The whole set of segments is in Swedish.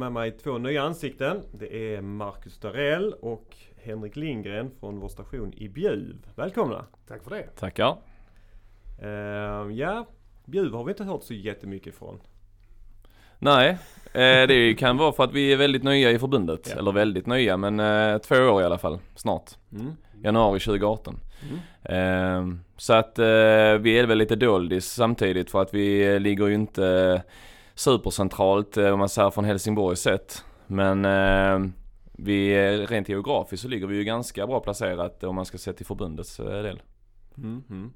med mig två nya ansikten. Det är Marcus Darell och Henrik Lindgren från vår station i Bjuv. Välkomna! Tack för det! Tackar! Uh, ja, Bjuv har vi inte hört så jättemycket från. Nej, eh, det kan vara för att vi är väldigt nya i förbundet. Ja. Eller väldigt nya, men eh, två år i alla fall. Snart. Mm. Januari 2018. Mm. Så att vi är väl lite doldis samtidigt för att vi ligger ju inte supercentralt eh, om man säger från Helsingborgs sett. Men eh, vi, rent geografiskt så ligger vi ju ganska bra placerat om man ska se till förbundets del. Mm, mm.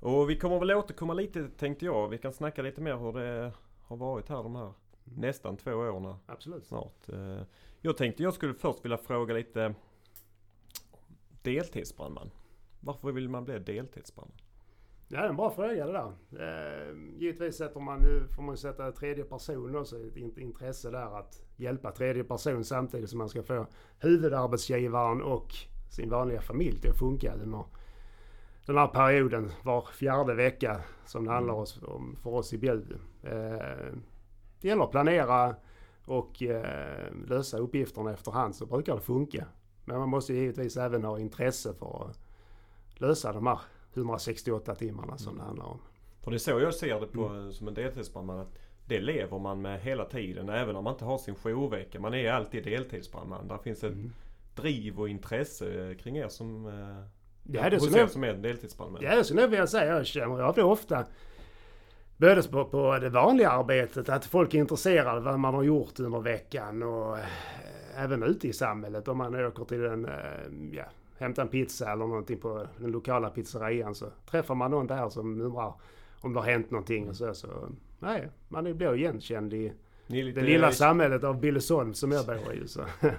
Och vi kommer väl återkomma lite tänkte jag. Vi kan snacka lite mer hur det har varit här de här mm. nästan två åren. Absolut. Snart. Eh, jag tänkte jag skulle först vilja fråga lite deltidsbrandman. Varför vill man bli deltidsbrandman? Det är en bra fråga det där. Eh, givetvis sätter man, nu får man sätta tredje person också, ett intresse där att hjälpa tredje person samtidigt som man ska få huvudarbetsgivaren och sin vanliga familj till att funka under den här perioden var fjärde vecka som det handlar om för oss i Bjuv. Eh, det gäller att planera och eh, lösa uppgifterna efterhand så brukar det funka. Men man måste givetvis även ha intresse för att lösa de här 168 timmarna som det handlar om. För det är så jag ser det på, mm. som en deltidsbrandman. Att det lever man med hela tiden. Även om man inte har sin jourvecka. Man är alltid deltidsbrandman. Där finns ett mm. driv och intresse kring er som eh, Ja, det Hos er som är deltidsbrandmän? Ja, det skulle jag vilja säga. Jag känner av det ofta. Både på, på det vanliga arbetet, att folk är intresserade av vad man har gjort under veckan och äh, även ute i samhället. Om man åker till en, äh, ja, hämtar en pizza eller någonting på den lokala pizzerian så träffar man någon där som undrar om det har hänt någonting och så. så nej, man blir igenkänd i det lilla samhället av Billesholm som jag bor i. Så.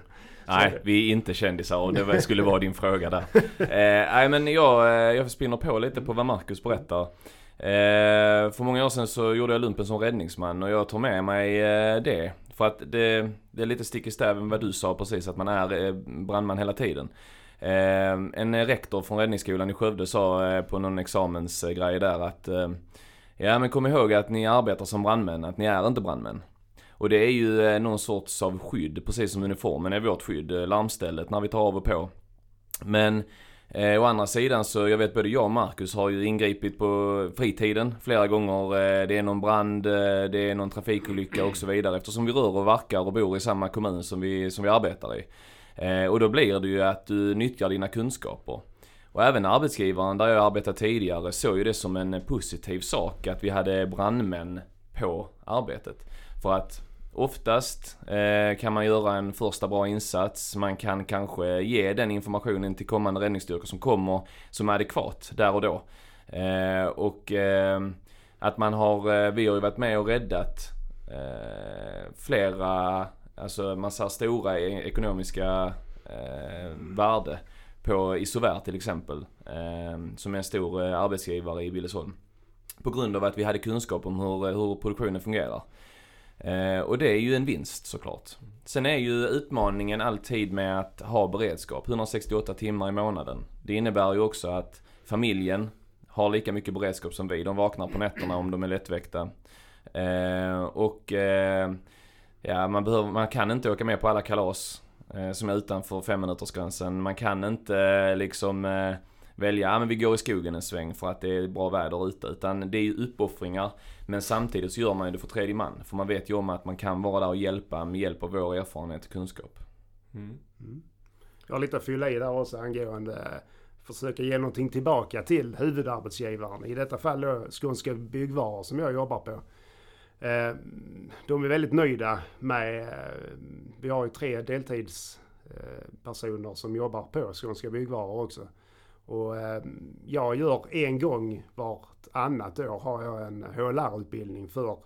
Nej, vi är inte kändisar och det skulle vara din fråga där. Eh, nej men jag, eh, jag spinner på lite på vad Marcus berättar. Eh, för många år sedan så gjorde jag lumpen som räddningsman och jag tar med mig eh, det. För att det, det är lite stick i stäv med vad du sa precis, att man är eh, brandman hela tiden. Eh, en rektor från räddningsskolan i Skövde sa eh, på någon examensgrej där att eh, Ja men kom ihåg att ni arbetar som brandmän, att ni är inte brandmän. Och det är ju eh, någon sorts av skydd, precis som uniformen är vårt skydd, eh, larmstället när vi tar av och på. Men eh, å andra sidan så, jag vet både jag och Marcus har ju ingripit på fritiden flera gånger. Eh, det är någon brand, eh, det är någon trafikolycka och så vidare eftersom vi rör och verkar och bor i samma kommun som vi, som vi arbetar i. Eh, och då blir det ju att du nyttjar dina kunskaper. Och även arbetsgivaren där jag arbetat tidigare såg ju det som en positiv sak att vi hade brandmän på arbetet. För att Oftast eh, kan man göra en första bra insats. Man kan kanske ge den informationen till kommande räddningsstyrkor som kommer som är adekvat där och då. Eh, och eh, att man har, eh, vi har ju varit med och räddat eh, flera, alltså massa stora e-, ekonomiska eh, värde på Isovär till exempel. som är en stor arbetsgivare i Billesholm. På grund av att vi hade kunskap om hur, hur produktionen fungerar. Eh, och det är ju en vinst såklart. Sen är ju utmaningen alltid med att ha beredskap, 168 timmar i månaden. Det innebär ju också att familjen har lika mycket beredskap som vi. De vaknar på nätterna om de är lättväckta. Eh, och eh, ja, man, behöver, man kan inte åka med på alla kalas eh, som är utanför femminutersgränsen. Man kan inte eh, liksom eh, välja, ja men vi går i skogen en sväng för att det är bra väder ute. Utan det är ju uppoffringar. Men samtidigt så gör man ju det för tredje man. För man vet ju om att man kan vara där och hjälpa med hjälp av vår erfarenhet och kunskap. Mm. Mm. Jag har lite att fylla i där också angående försöka ge någonting tillbaka till huvudarbetsgivaren. I detta fall då Skånska Byggvaror som jag jobbar på. Eh, de är väldigt nöjda med, eh, vi har ju tre deltidspersoner eh, som jobbar på Skånska Byggvaror också. Och jag gör en gång vartannat år har jag en HLR-utbildning för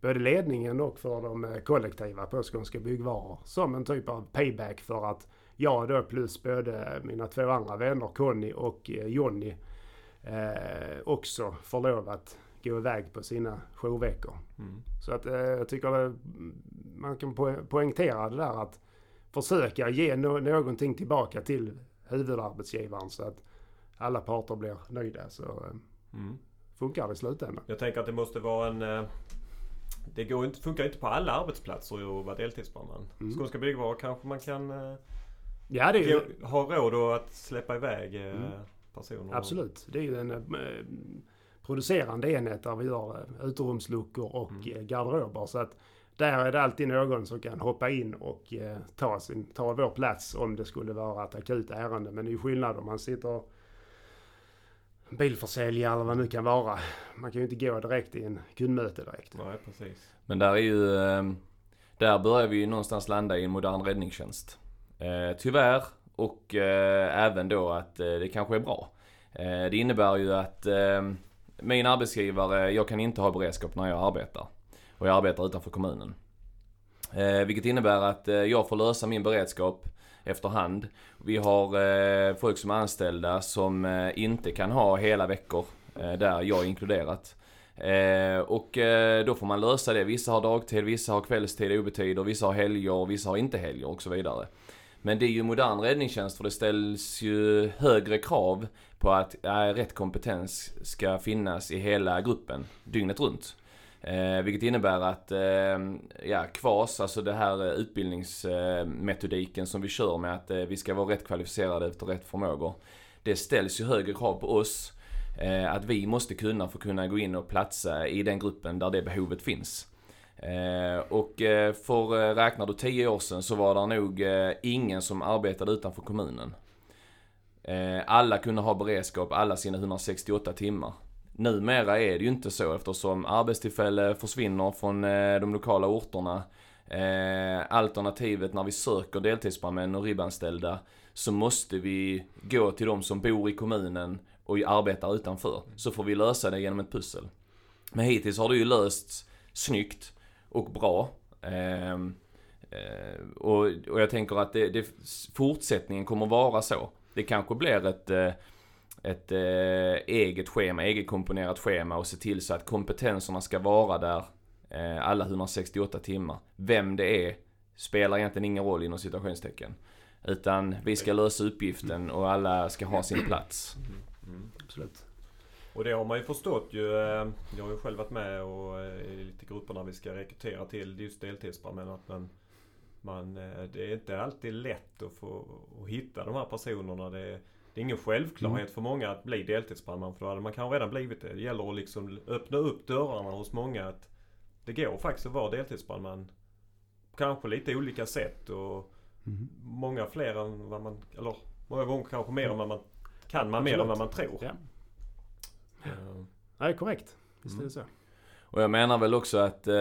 både ledningen och för de kollektiva på Skånska Byggvaror. Som en typ av payback för att jag då plus både mina två andra vänner Conny och Jonny eh, också får lov att gå iväg på sina jourveckor. Mm. Så att eh, jag tycker det, man kan poängtera det där att försöka ge no någonting tillbaka till huvudarbetsgivaren så att alla parter blir nöjda så eh, mm. funkar det i slutändan. Jag tänker att det måste vara en... Eh, det går inte, funkar inte på alla arbetsplatser att vara deltidsbrandman. Mm. Skånska Byggvaror kanske man kan Ja, det är ha råd att släppa iväg Mm. personer. absolut. Det är en producerande enhet där vi gör eh, uterumsluckor och Mm. eh, garderober. Så att där är det alltid någon som kan hoppa in och eh, ta, sin, ta vår plats om det skulle vara ett akut ärende. Men det är ju skillnad om man sitter bilförsäljare eller vad det nu kan vara. Man kan ju inte gå direkt i en kundmöte direkt. Nej, precis. Men där är ju, eh, där börjar vi ju någonstans landa i en modern räddningstjänst. Eh, tyvärr, och eh, även då att det kanske är bra. Det innebär ju att eh, min arbetsgivare, jag kan inte ha beredskap när jag arbetar. Och jag arbetar utanför kommunen. Eh, vilket innebär att eh, jag får lösa min beredskap efterhand. Vi har eh, folk som är anställda som eh, inte kan ha hela veckor eh, där jag är inkluderat. Eh, och eh, då får man lösa det. Vissa har dagtid, vissa har kvällstid, OB-tid vissa har helger och vissa har inte helger och så vidare. Men det är ju modern räddningstjänst för det ställs ju högre krav på att eh, rätt kompetens ska finnas i hela gruppen dygnet runt. Eh, vilket innebär att eh, ja, KVAS, alltså det här eh, utbildningsmetodiken som vi kör med att eh, vi ska vara rätt kvalificerade efter rätt förmågor. Det ställs ju högre krav på oss eh, att vi måste kunna få kunna gå in och platsa i den gruppen där det behovet finns. Eh, och eh, för eh, räknar du 10 år sedan så var det nog eh, ingen som arbetade utanför kommunen. Eh, alla kunde ha beredskap alla sina 168 timmar. Numera är det ju inte så eftersom arbetstillfällen försvinner från eh, de lokala orterna. Eh, alternativet när vi söker deltidsbrandmän och ribbanställda så måste vi gå till de som bor i kommunen och arbetar utanför. Så får vi lösa det genom ett pussel. Men hittills har det ju lösts snyggt och bra. Ehm, och, och jag tänker att det, det, fortsättningen kommer vara så. Det kanske blir ett, eh, ett eh, eget schema, eget komponerat schema och se till så att kompetenserna ska vara där eh, alla 168 timmar. Vem det är spelar egentligen ingen roll inom citationstecken. Utan vi ska lösa uppgiften och alla ska ha sin plats. Mm. Absolut. Och det har man ju förstått ju. Jag har ju själv varit med och i lite grupper när vi ska rekrytera till just deltidsbrandmän. Att man, man, eh, det är inte alltid lätt att få att hitta de här personerna. Det är, det är ingen självklarhet för många att bli deltidsbrandman. För då hade man kanske redan blivit det. Det gäller att liksom öppna upp dörrarna hos många. att Det går faktiskt att vara deltidsbrandman. Kanske lite olika sätt och Mm. många fler än vad man... Eller många gånger kanske mer än vad man kan. Man mer än Absolut. vad man tror. Ja. Eh, Nej, korrekt. Visst är det så. Och jag menar väl också att eh,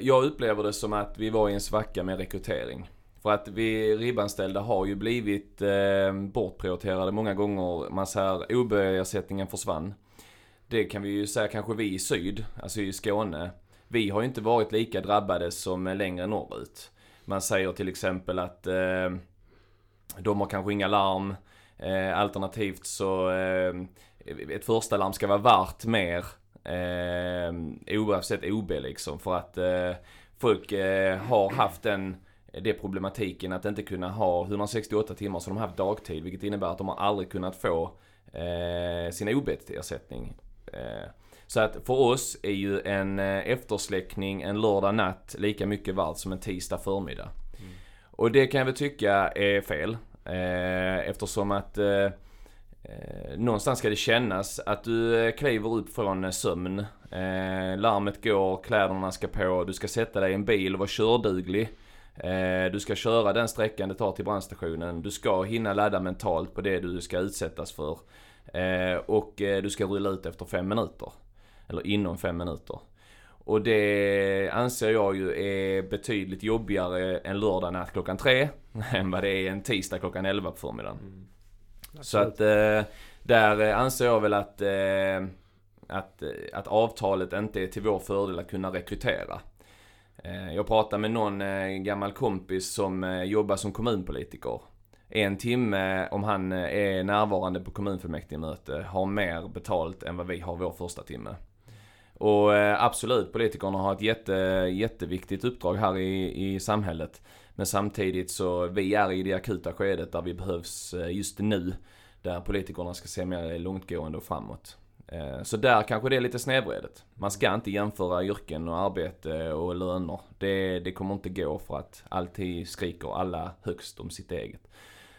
jag upplever det som att vi var i en svacka med rekrytering. För att vi ribbanställda har ju blivit eh, bortprioriterade många gånger. Man säger OB-ersättningen försvann. Det kan vi ju säga kanske vi i syd, alltså i Skåne. Vi har ju inte varit lika drabbade som längre norrut. Man säger till exempel att eh, de har kanske inga larm. Eh, alternativt så eh, ett första larm ska vara värt mer eh, oavsett OB liksom. För att eh, folk eh, har haft den det problematiken att inte kunna ha 168 timmar så de har haft dagtid vilket innebär att de har aldrig kunnat få eh, sin OB-ersättning. Eh, så att för oss är ju en eh, eftersläckning en lördag natt lika mycket värd som en tisdag förmiddag. Och det kan jag väl tycka är fel. Eh, eftersom att eh, någonstans ska det kännas att du eh, kliver upp från eh, sömn. Eh, larmet går, kläderna ska på, du ska sätta dig i en bil och vara körduglig. Eh, du ska köra den sträckan det tar till brandstationen. Du ska hinna ladda mentalt på det du ska utsättas för. Eh, och eh, du ska rulla ut efter fem minuter. Eller inom fem minuter. Och det anser jag ju är betydligt jobbigare en lördag natt klockan tre. Än vad det är en tisdag klockan elva på förmiddagen. mm. Så att eh, där eh, anser jag väl att, eh, att, eh, att avtalet inte är till vår fördel att kunna rekrytera. Eh, jag pratade med någon eh, gammal kompis som eh, jobbar som kommunpolitiker. En timme om han eh, är närvarande på kommunfullmäktigemöte har mer betalt än vad vi har vår första timme. Och eh, absolut, politikerna har ett jätte, jätteviktigt uppdrag här i, i samhället. Men samtidigt så, vi är i det akuta skedet där vi behövs eh, just nu. Där politikerna ska se mer långtgående och framåt. Eh, så där kanske det är lite snedvridet. Man ska inte jämföra yrken och arbete och löner. Det, det kommer inte gå för att alltid skriker alla högst om sitt eget.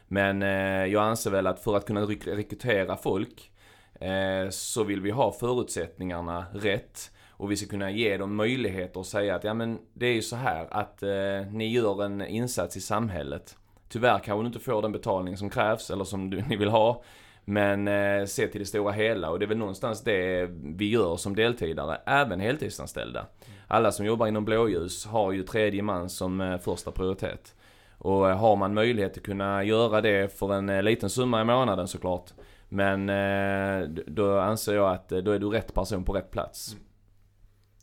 Men jag anser väl att för att kunna rekrytera folk Eh, så vill vi ha förutsättningarna rätt. Och vi ska kunna ge dem möjligheter att säga att ja men det är ju så här att eh, ni gör en insats i samhället. Tyvärr kanske du inte får den betalning som krävs eller som du, ni vill ha. Men eh, se till det stora hela och det är väl någonstans det vi gör som deltidare, även heltidsanställda. Alla som jobbar inom blåljus har ju tredje man som eh, första prioritet. Och eh, har man möjlighet att kunna göra det för en eh, liten summa i månaden såklart. Eh, d- då anser jag att eh, då är du rätt person på rätt plats.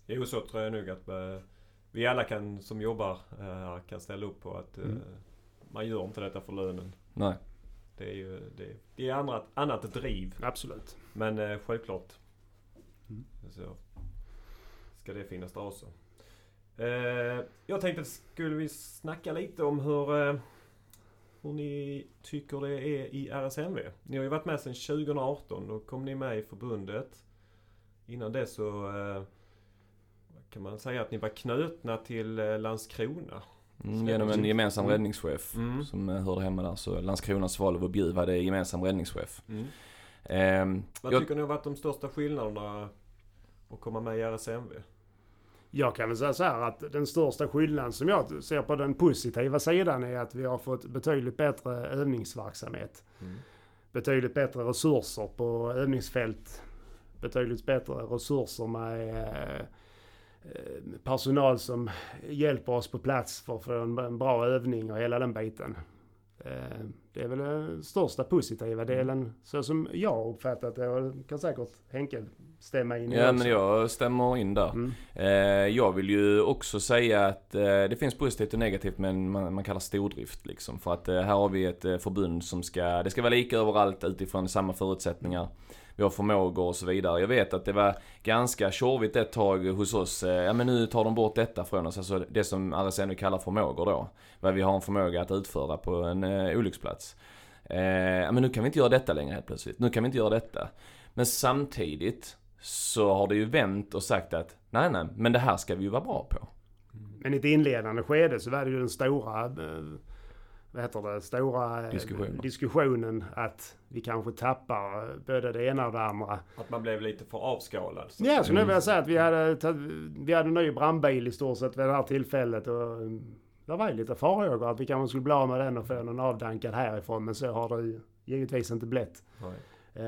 Jo, så tror jag nog att eh, vi alla kan, som jobbar eh, här kan ställa upp på att eh, Mm. man gör inte detta för lönen. Nej. Det är ju det, det är annat, annat driv. Absolut. Men eh, självklart Mm. så ska det finnas där också. Eh, jag tänkte, skulle vi snacka lite om hur, eh, hur ni tycker det är i RSMV? Ni har ju varit med sedan 2018. Då kom ni med i förbundet. Innan det så eh, kan man säga att ni var knutna till eh, Landskrona. Mm, genom en gemensam Mm. räddningschef Mm. som eh, hörde hemma där. Så Landskrona, Svalöv och Bjuv hade gemensam räddningschef. Mm. Ehm, Vad jag, tycker ni har varit de största skillnaderna att komma med i RSMV? Jag kan väl säga så här att den största skillnaden som jag ser på den positiva sidan är att vi har fått betydligt bättre övningsverksamhet. Mm. Betydligt bättre resurser på övningsfält. Betydligt bättre resurser med eh, personal som hjälper oss på plats för att få en, en bra övning och hela den biten. Eh, Det är väl den största positiva delen så som jag uppfattat det och kan säkert Henke stämma in i ja också. men jag stämmer in där. Mm. Eh, jag vill ju också säga att eh, det finns positivt och negativt med en man, man kallar stordrift liksom. För att eh, här har vi ett eh, förbund som ska, det ska vara lika överallt utifrån samma förutsättningar. Vi har förmågor och så vidare. Jag vet att det var ganska tjorvigt ett tag hos oss. Eh, ja men nu tar de bort detta från oss. Alltså det som RSN kallar förmågor då. Vad vi har en förmåga att utföra på en eh, olycksplats. Eh, ja men nu kan vi inte göra detta längre helt plötsligt. Nu kan vi inte göra detta. Men samtidigt så har det ju vänt och sagt att nej nej, men det här ska vi ju vara bra på. Mm. Men i ett inledande skede så var det ju den stora, eh, vad heter det, stora eh, Diskussionen. diskussionen att vi kanske tappar eh, både det ena och det andra. Att man blev lite för avskalad. så Ja, nu vill jag säga att vi hade, vi hade en ny brandbil i stort sett vid det här tillfället och eh, det var ju lite farhågor att vi kanske skulle bli av med den och få någon avdankad härifrån men så har det ju givetvis inte blivit. Nej. Eh,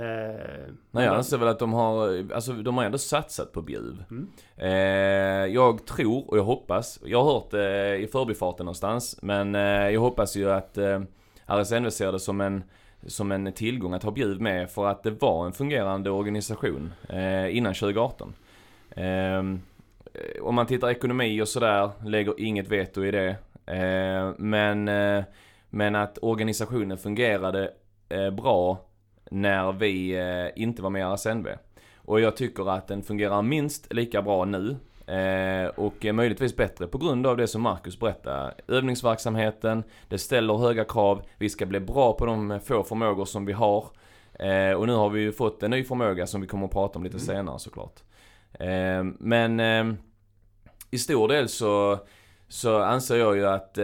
Nej jag anser väl att de har, alltså de har ändå satsat på Bjuv. Mm. Eh, jag tror och jag hoppas, jag har hört det i förbifarten någonstans, men eh, jag hoppas ju att eh, RSNV ser det som en, som en tillgång att ha Bjuv med för att det var en fungerande organisation eh, innan 2018. Eh, om man tittar ekonomi och sådär, lägger inget veto i det. Eh, men, eh, men att organisationen fungerade eh, bra när vi eh, inte var med i RSNV. Och jag tycker att den fungerar minst lika bra nu. Eh, och eh, möjligtvis bättre på grund av det som Marcus berättade. Övningsverksamheten, det ställer höga krav. Vi ska bli bra på de få förmågor som vi har. Eh, och nu har vi ju fått en ny förmåga som vi kommer att prata om lite senare såklart. Eh, men eh, i stor del så, så anser jag ju att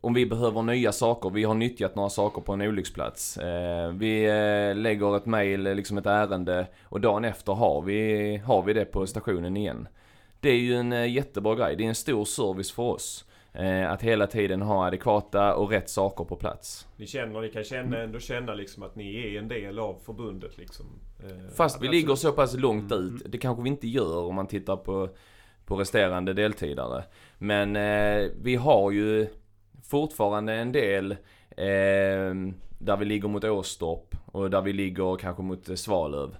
om vi behöver nya saker, vi har nyttjat några saker på en olycksplats. Eh, vi eh, lägger ett mail, liksom ett ärende och dagen efter har vi, har vi det på stationen igen. Det är ju en eh, jättebra grej, det är en stor service för oss. Eh, att hela tiden ha adekvata och rätt saker på plats. Ni känner, ni kan känna, ändå känna liksom att ni är en del av förbundet liksom. Eh, Fast vi ligger så pass långt Mm. ut, det kanske vi inte gör om man tittar på, på resterande deltidare. Men eh, vi har ju fortfarande en del eh, där vi ligger mot Åstorp och där vi ligger kanske mot eh, Svalöv.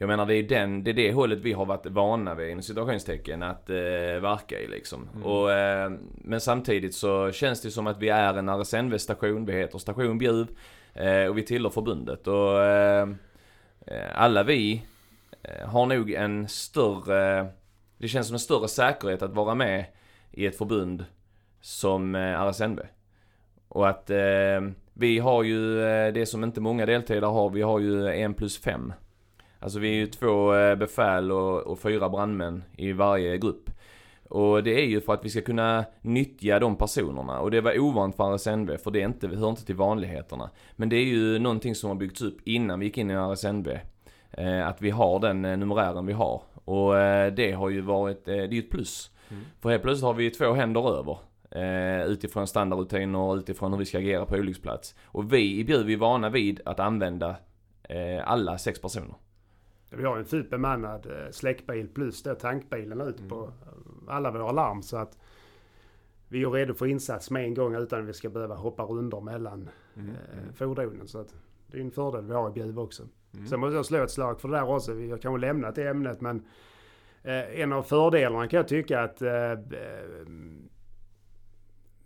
Jag menar det är, den, det är det hållet vi har varit vana vid inom situationstecken att eh, verka i liksom. Mm. Och, eh, men samtidigt så känns det som att vi är en RSNV-station, vi heter Station Bjuv eh, och vi tillhör förbundet. Och eh, eh, alla vi eh, har nog en större, det känns som en större säkerhet att vara med i ett förbund som eh, RSNV. Och att eh, vi har ju eh, det som inte många deltidare har, vi har ju en plus fem. Alltså vi är ju två eh, befäl och, och fyra brandmän i varje grupp. Och det är ju för att vi ska kunna nyttja de personerna. Och det var ovant för RSNB för det är inte, hör inte till vanligheterna. Men det är ju någonting som har byggts upp innan vi gick in i RSNB. Eh, att vi har den eh, numerären vi har. Och eh, det har ju varit, det är ju ett plus. Mm. För helt plötsligt har vi två händer över. Eh, utifrån standardrutiner och utifrån hur vi ska agera på olycksplats. Och vi i Bjuv är vana vid att använda eh, alla sex personer. Vi har en fullt bemannad eh, släckbil plus då tankbilen ut Mm. på eh, alla våra larm. Så att vi är redo för insats med en gång utan att vi ska behöva hoppa rundor mellan Mm. eh, fordonen. Så att det är en fördel vi har i Bjuv också. Mm. Sen måste jag slå ett slag för det där också. Vi har kanske lämnat det ämnet men eh, en av fördelarna kan jag tycka att eh,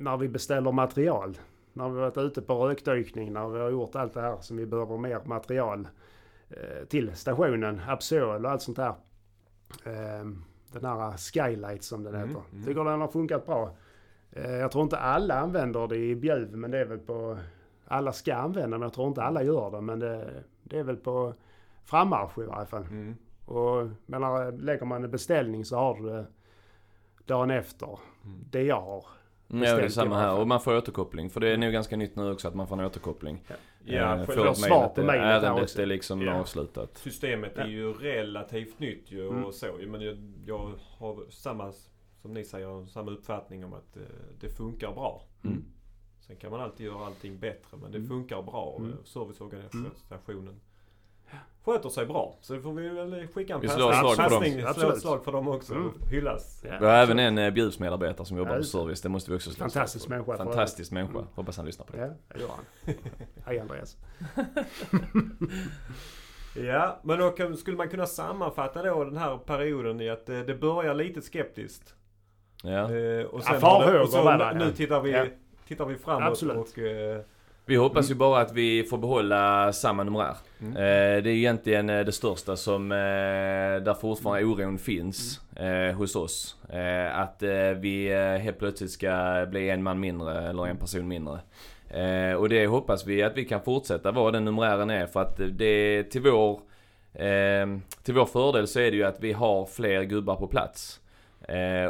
när vi beställer material. När vi varit ute på rökdykning, när vi har gjort allt det här som vi behöver mer material eh, till stationen, Absol och allt sånt där. Eh, den här Skylight som den Mm, heter. mm. Tycker den har funkat bra. Eh, jag tror inte alla använder det i Bjuv men det är väl på... Alla ska använda men jag tror inte alla gör det men det, det är väl på frammarsch i varje fall. Mm. Och menar, lägger man en beställning så har du det dagen efter. Mm. Det jag har. Mm, Ja, det är samma här. Och man får återkoppling. För det är nog ganska nytt nu också att man får en återkoppling. Ja, Eh, för- får svar på det- mejlet där Ärendet också. är liksom Ja. avslutat. Systemet är ju relativt nytt ju och Mm. så ju, Men jag, jag har samma, som ni säger, samma uppfattning om att eh, det funkar bra. Mm. Sen kan man alltid göra allting bättre men det Mm. funkar bra. Mm. Mm. Serviceorganisationen sköter sig bra. Så det får vi väl skicka en Vi slår slag för dem. passning, slå Absolut. ett slag för dem också. Mm. Hyllas. Ja, Vi har även en eh, Bjuvsmedarbetare som jobbar Ja, service. Det måste vi också slå ett slag Fantastisk för. människa Fantastisk människa. Mm. Hoppas han lyssnar på det. Ja, det gör han. Hej Andreas. Ja, men då kan, skulle man kunna sammanfatta då den här perioden i att eh, det börjar lite skeptiskt. Ja. Eh, och Ja, sen har farhågor det, och så var det, nu ja. tittar vi, Ja. tittar vi framåt Absolut. och... Eh, Vi hoppas ju bara att vi får behålla samma numerär. Mm. Eh, det är egentligen eh, det största som, eh, där fortfarande oron finns eh, hos oss. Att vi helt plötsligt ska bli en man mindre eller en person mindre. Och det hoppas vi att vi kan fortsätta vara den numerären är för att det till vår, till vår fördel så är det ju att vi har fler gubbar på plats.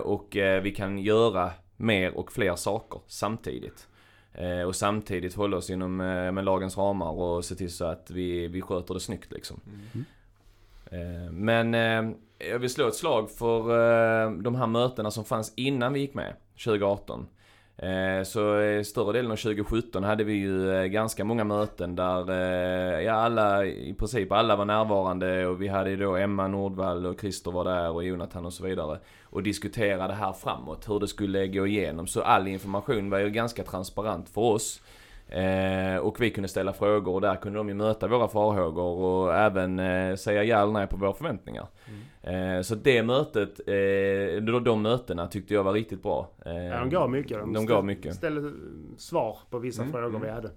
Och vi kan göra mer och fler saker samtidigt. Eh, och samtidigt hålla oss inom eh, med lagens ramar och se till så att vi, vi sköter det snyggt liksom. Mm. Eh, men jag vill slå ett slag för de här mötena som fanns innan vi gick med, 2018. Eh, så eh, större delen av 2017 hade vi ju eh, ganska många möten där ja, alla, i princip alla var närvarande och vi hade ju då Emma Nordvall och Christer var där och Jonathan och så vidare. Och diskuterade här framåt, hur det skulle gå igenom. Så all information var ju ganska transparent för oss. Och vi kunde ställa frågor och där kunde de ju möta våra farhågor och även säga ja eller nej på våra förväntningar. Mm. Eh, så det mötet, eh, de, de mötena tyckte jag var riktigt bra. Eh, Ja, de gav mycket. De ställ- gav mycket. Ställde svar på vissa Mm, frågor mm. vi hade.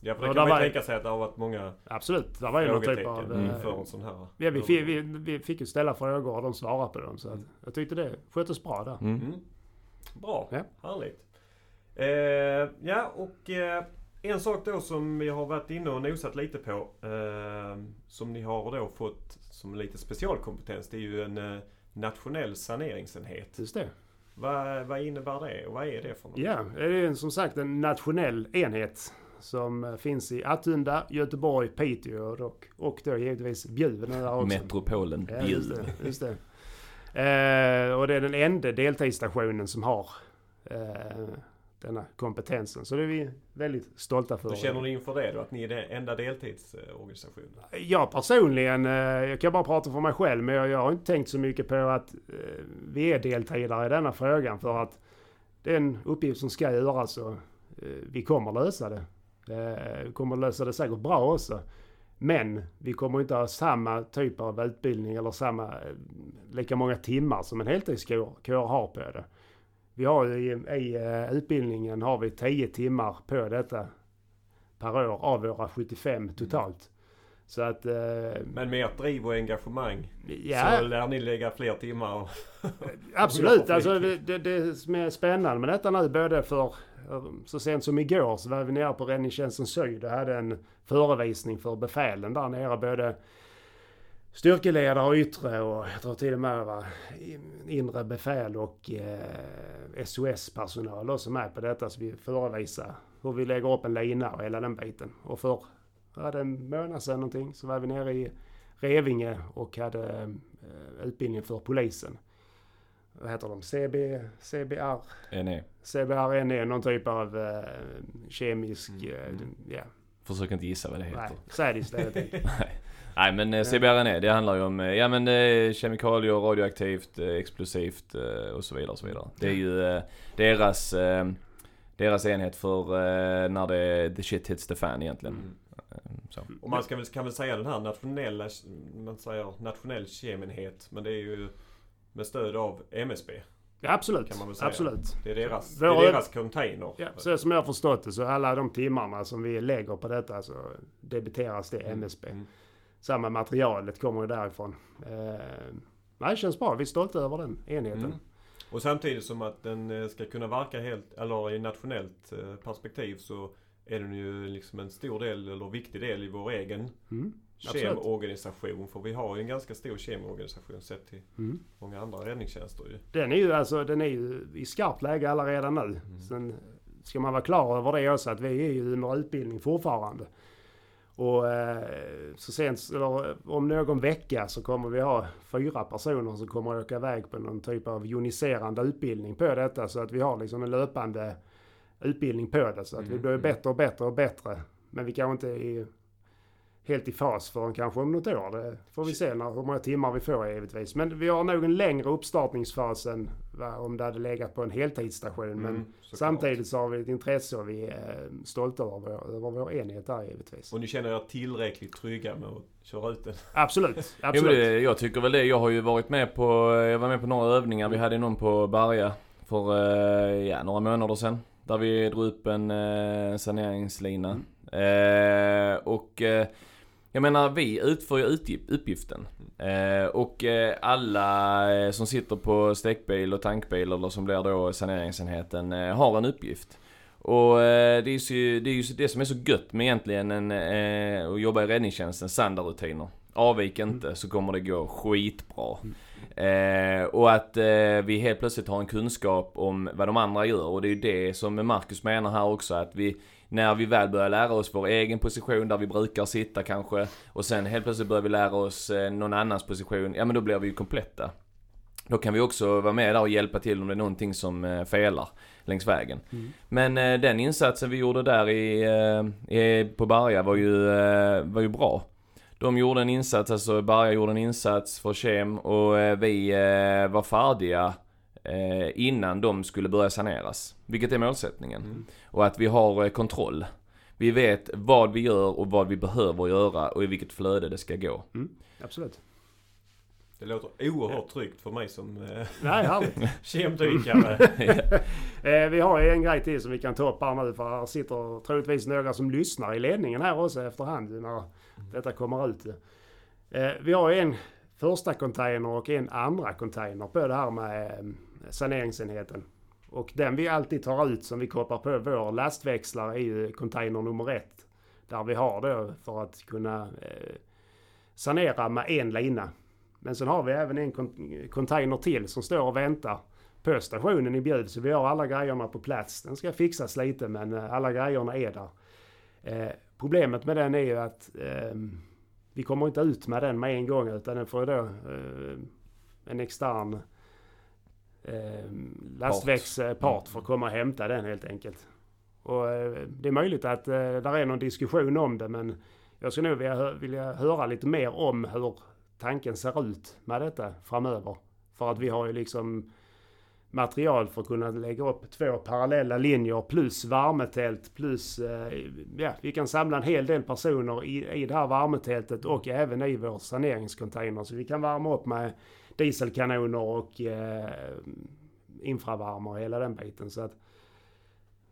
Ja, för det kan man var- ju tänka sig att det har varit många Absolut, det var ju någon typ av... Mm. inför en sån här. Ja, vi, fick, vi, vi fick ju ställa frågor och de svarade på dem. Så Mm. jag tyckte det sköttes bra där. Mm. Mm. Bra, Ja. härligt. Eh, ja, och eh, en sak då som vi har varit inne och nosat lite på. Eh, som ni har då fått som lite specialkompetens. Det är ju en eh, nationell saneringsenhet. Just det. Vad, vad innebär det och vad är det för något? Ja, det är som sagt en nationell enhet som eh, finns i Attunda, Göteborg, Piteå och, och då givetvis Bjuv. Metropolen Ja, just Bjuv. det. Just det. Eh, och det är den enda deltidsstationen som har eh, denna kompetensen. Så det är vi väldigt stolta för. Hur känner ni inför det då? Att ni är den enda deltidsorganisationen? Jag personligen, eh, jag kan bara prata för mig själv, men jag, jag har inte tänkt så mycket på att eh, vi är deltidare i denna frågan för att det är en uppgift som ska göras och eh, vi kommer lösa det. Vi kommer lösa det säkert bra också. Men vi kommer inte ha samma typ av utbildning eller samma, lika många timmar som en heltidskår kår har på det. Vi har ju i, i eh, utbildningen har vi 10 timmar på detta per år av våra 75 totalt. Så att... Eh, Men med ert driv och engagemang ja, så lär ni lägga fler timmar. absolut. Alltså, det, det, det som är spännande med detta nu både för... Så sent som igår så var vi nere på Räddningstjänsten Syd och hade en förevisning för befälen där nere. Både styrkeledare och yttre och jag tror till och med var inre befäl och eh, SOS-personal också med på detta. Så vi förevisar hur vi lägger upp en lina och hela den biten. Och för ja, en månad sedan någonting så var vi nere i Revinge och hade eh, utbildning för polisen. Vad heter de? CB, CBR? NE. CBR NE, någon typ av eh, kemisk... Mm. Eh, ja. Försök inte gissa vad det heter. Nej, är det inte. Nej men eh, CBRNE det handlar ju om eh, ja, men, eh, kemikalier, radioaktivt, eh, explosivt eh, och så vidare. Och så vidare. Det är ju eh, deras, eh, deras enhet för eh, när det the shit hits the fan egentligen. Mm. Eh, Så. Och man ska kan väl säga den här nationella, man säger nationell kemenhet. Men det är ju med stöd av MSB. Ja, absolut. Kan man väl säga. Absolut. Det är deras, det är deras container. Ja, så som jag har förstått det så alla de timmarna som vi lägger på detta så debiteras det MSB. Mm. Samma materialet kommer därifrån. Eh, nej, det känns bra. Vi är stolta över den enheten. Mm. Och samtidigt som att den eh, ska kunna verka helt, eller i nationellt eh, perspektiv så är den ju liksom en stor del, eller viktig del i vår egen Mm. Kemorganisation. För vi har ju en ganska stor kemorganisation sett till Mm. många andra räddningstjänster ju. Den är ju alltså, den är ju i skarpt läge alla redan nu. Mm. Sen ska man vara klar över det också att vi är ju under utbildning fortfarande. Och eh, så eller om någon vecka så kommer vi ha fyra personer som kommer att åka iväg på någon typ av joniserande utbildning på detta. Så att vi har liksom en löpande utbildning på det. Så att vi Mm, blir mm. bättre och bättre och bättre. Men vi kanske inte är helt i fas förrän kanske om något år. Det får vi se när, hur många timmar vi får givetvis. Men vi har nog en längre uppstartningsfas än va, om det hade legat på en heltidsstation. Men Mm, såklart. samtidigt så har vi ett intresse och vi är stolta över vår, över vår enhet där givetvis. Och ni känner er tillräckligt trygga med att köra ut den? Absolut, Jo, men absolut. det, jag tycker väl det. Jag har ju varit med på, jag var med på några övningar. Vi hade någon på Berga för eh, ja, några månader sedan. Där vi drog upp en eh, saneringslina. Eh, och eh, jag menar vi utför ju uppgiften. Eh, och eh, alla eh, som sitter på stekbil och tankbil eller som blir då saneringsenheten eh, har en uppgift. Och eh, det är ju det, är ju det som är så gött med egentligen en, eh, att jobba i räddningstjänsten, standardrutiner. Avvik inte så kommer det gå skitbra. Eh, och att eh, vi helt plötsligt har en kunskap om vad de andra gör och det är ju det som Marcus menar här också att vi när vi väl börjar lära oss vår egen position där vi brukar sitta kanske och sen helt plötsligt börjar vi lära oss eh, någon annans position, ja men då blir vi ju kompletta. Då kan vi också vara med där och hjälpa till om det är någonting som eh, felar längs vägen. Mm. Men eh, den insatsen vi gjorde där i, eh, i, på Berga var ju, var ju bra. De gjorde en insats, alltså Berga gjorde en insats för Kem och eh, vi eh, var färdiga eh, innan de skulle börja saneras. Vilket är målsättningen. Mm. Och att vi har kontroll. Vi vet vad vi gör och vad vi behöver göra och i vilket flöde det ska gå. absolut. Det låter oerhört tryggt för mig som eh, kemdykare. Eh, vi har ju en grej till som vi kan ta upp här nu för här sitter troligtvis några som lyssnar i ledningen här också efterhand när detta kommer ut. Eh, vi har en första container och en andra container på det här med eh, saneringsenheten. Och den vi alltid tar ut som vi kopplar på vår lastväxlare är ju container nummer ett. Där vi har då för att kunna eh, sanera med en lina. Men sen har vi även en container till som står och väntar på stationen i Bjuv. Så vi har alla grejerna på plats. Den ska fixas lite men eh, alla grejerna är där. Eh, Problemet med den är ju att eh, vi kommer inte ut med den med en gång utan den får då eh, en extern eh, lastvägspart för att komma och hämta den helt enkelt. Och eh, det är möjligt att eh, där är någon diskussion om det men jag skulle nog vilja, vilja höra lite mer om hur tanken ser ut med detta framöver. För att vi har ju liksom material för att kunna lägga upp två parallella linjer plus värmetält plus... Eh, ja, vi kan samla en hel del personer i, i det här värmetältet och även i vår saneringscontainer. Så vi kan värma upp med dieselkanoner och eh, infravärmare och hela den biten. Så att,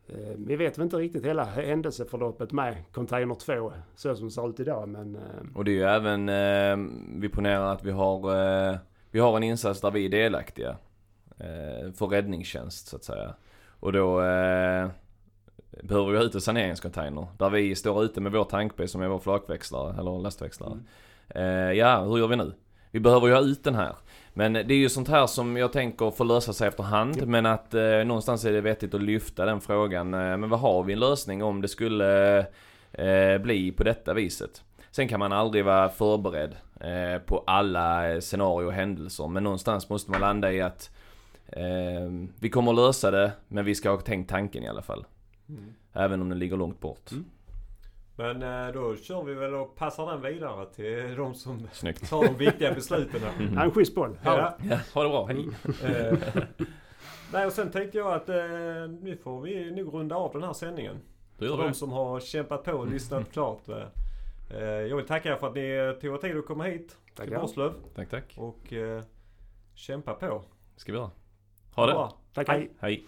eh, vi vet väl inte riktigt hela händelseförloppet med container 2 så som det ser ut idag men... Eh, Och det är ju även, eh, vi ponerar att vi har, eh, vi har en insats där vi är delaktiga. Eh, för räddningstjänst så att säga. Och då eh, behöver vi ha ut en saneringscontainer. Där vi står ute med vår tankbil som är vår flakväxlare eller lastväxlare. Mm. Eh, ja, hur gör vi nu? Vi behöver ju ha ut den här. Men det är ju sånt här som jag tänker får lösa sig efterhand. Ja. Men att eh, någonstans är det vettigt att lyfta den frågan. Eh, men vad har vi en lösning om det skulle eh, bli på detta viset? Sen kan man aldrig vara förberedd eh, på alla eh, scenarier och händelser. Men någonstans måste man landa i att eh, vi kommer att lösa det, men vi ska ha tänkt tanken i alla fall. Mm. Även om den ligger långt bort. Mm. Men eh, då kör vi väl och passar den vidare till de som Snyggt. tar de viktiga besluten här. Mm. En schysst boll. Ja. Ja, ha det bra, hej. Eh, Nej och sen tänkte jag att eh, nu får vi nog runda av den här sändningen. Då gör För de det. som har kämpat på och lyssnat klart. eh. Jag vill tacka er för att ni tog er tid att komma hit till Tackar. Borslöv Tack, tack. och kämpa på. ska vi göra. Ha det. Bra. Tack, hej. Hej.